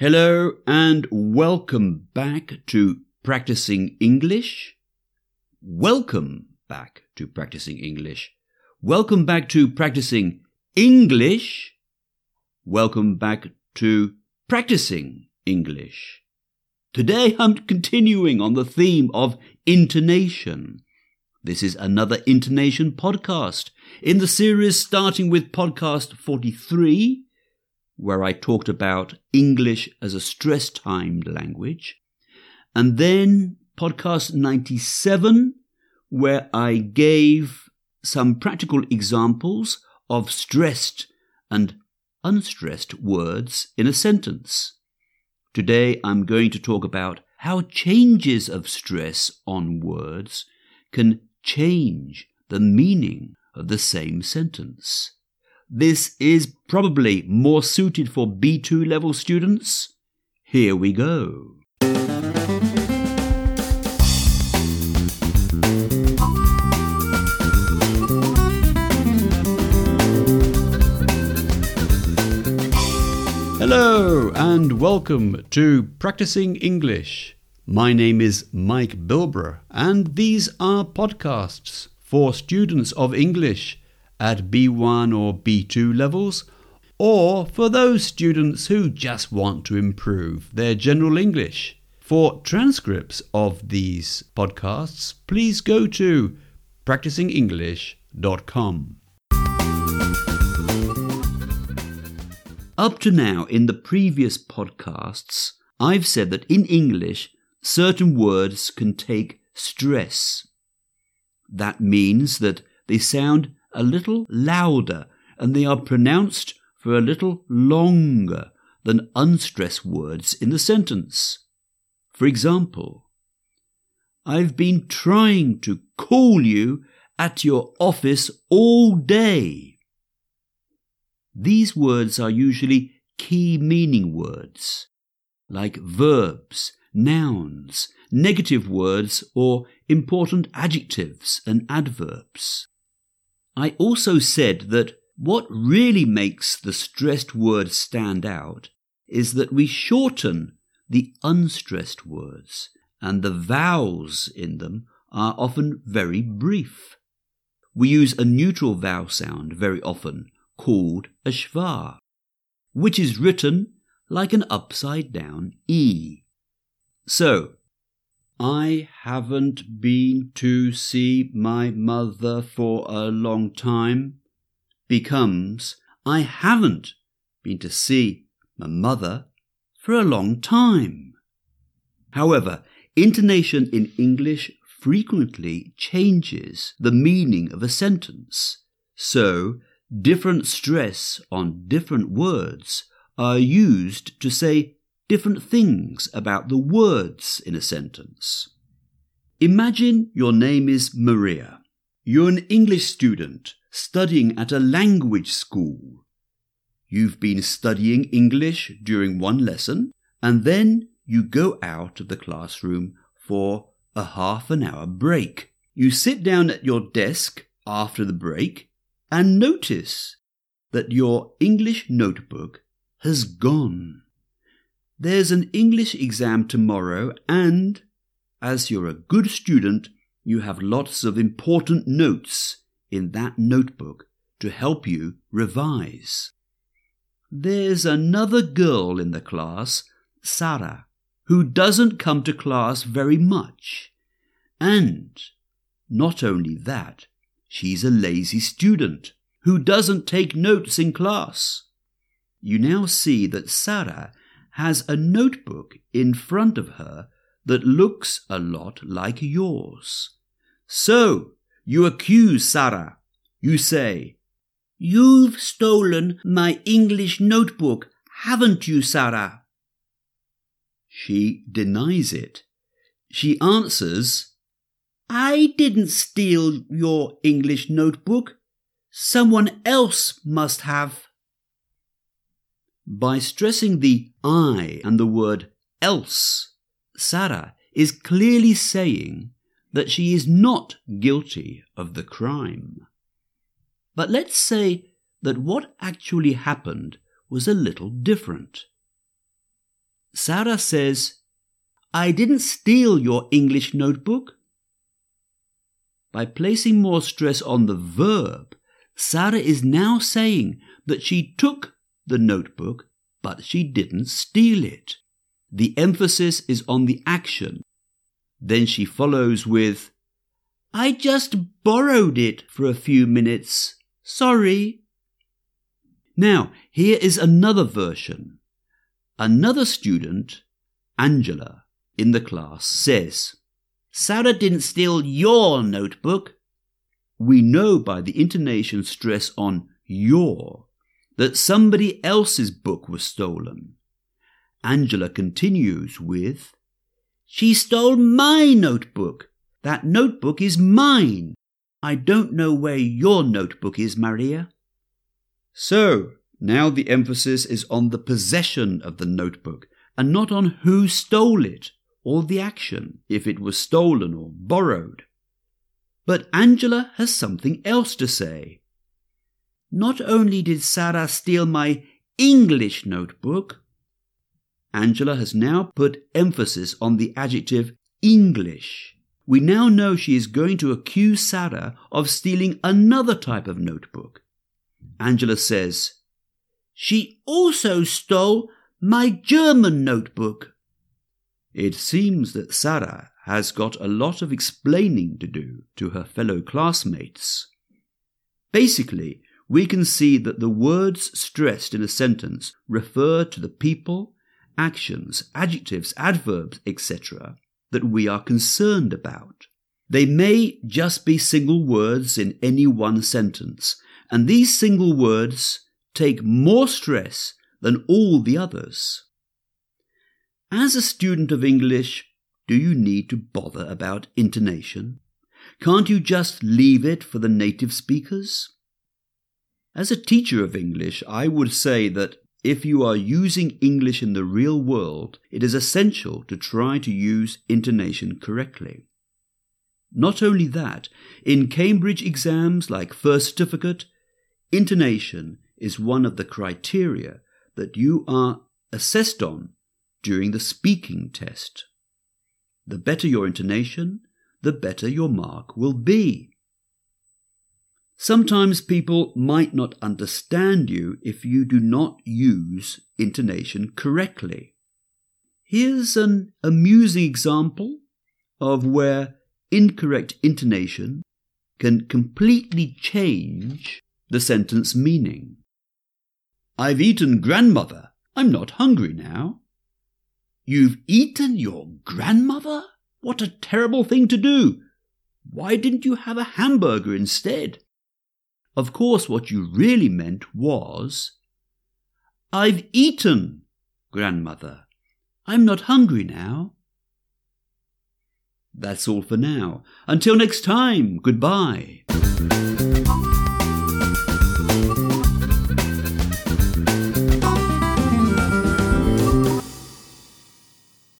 Hello and welcome back to Practicing English. Welcome back to Practicing English. Welcome back to Practicing English. Welcome back to Practicing English. Today I'm continuing on the theme of intonation. This is another intonation podcast in the series starting with podcast 43 where I talked about English as a stress timed language. And then podcast 97, where I gave some practical examples of stressed and unstressed words in a sentence. Today I'm going to talk about how changes of stress on words can change the meaning of the same sentence. This is probably more suited for B2 level students. Here we go. Hello and welcome to Practicing English. My name is Mike Bilbrough and these are podcasts for students of English at B1 or B2 levels, or for those students who just want to improve their general English. For transcripts of these podcasts, please go to practicingenglish.com. Up to now, in the previous podcasts, I've said that in English, certain words can take stress. That means that they sound a little louder and they are pronounced for a little longer than unstressed words in the sentence. For example, I've been trying to call you at your office all day. These words are usually key meaning words, like verbs, nouns, negative words, or important adjectives and adverbs. I also said that what really makes the stressed word stand out is that we shorten the unstressed words, and the vowels in them are often very brief. We use a neutral vowel sound very often, called a schwa, which is written like an upside down E. So, I haven't been to see my mother for a long time becomes I haven't been to see my mother for a long time. However, intonation in English frequently changes the meaning of a sentence. So, different stress on different words are used to say different things about the words in a sentence. Imagine your name is Maria. You're an English student studying at a language school. You've been studying English during one lesson, and then you go out of the classroom for a half an hour break. You sit down at your desk after the break and notice that your English notebook has gone. There's an English exam tomorrow, and as you're a good student, you have lots of important notes in that notebook to help you revise. There's another girl in the class, Sarah, who doesn't come to class very much. And not only that, she's a lazy student who doesn't take notes in class. You now see that Sarah has a notebook in front of her that looks a lot like yours. So, you accuse Sarah. You say, You've stolen my English notebook, haven't you, Sarah? She denies it. She answers, I didn't steal your English notebook. Someone else must have. By stressing the I and the word else, Sarah is clearly saying that she is not guilty of the crime. But let's say that what actually happened was a little different. Sarah says, I didn't steal your English notebook. By placing more stress on the verb, Sarah is now saying that she took the notebook, but she didn't steal it. The emphasis is on the action. Then she follows with, I just borrowed it for a few minutes. Sorry. Now, here is another version. Another student, Angela, in the class says, Sarah didn't steal your notebook. We know by the intonation stress on your that somebody else's book was stolen. Angela continues with, She stole my notebook. That notebook is mine. I don't know where your notebook is, Maria. So, now the emphasis is on the possession of the notebook and not on who stole it or the action, if it was stolen or borrowed. But Angela has something else to say. Not only did Sarah steal my English notebook, Angela has now put emphasis on the adjective English. We now know she is going to accuse Sarah of stealing another type of notebook. Angela says, She also stole my German notebook. It seems that Sarah has got a lot of explaining to do to her fellow classmates. Basically, we can see that the words stressed in a sentence refer to the people, actions, adjectives, adverbs, etc., that we are concerned about. They may just be single words in any one sentence, and these single words take more stress than all the others. As a student of English, do you need to bother about intonation? Can't you just leave it for the native speakers? As a teacher of English, I would say that if you are using English in the real world, it is essential to try to use intonation correctly. Not only that, in Cambridge exams like First Certificate, intonation is one of the criteria that you are assessed on during the speaking test. The better your intonation, the better your mark will be. Sometimes people might not understand you if you do not use intonation correctly. Here's an amusing example of where incorrect intonation can completely change the sentence meaning. I've eaten grandmother. I'm not hungry now. You've eaten your grandmother? What a terrible thing to do! Why didn't you have a hamburger instead? Of course, what you really meant was, I've eaten, grandmother. I'm not hungry now. That's all for now. Until next time, goodbye.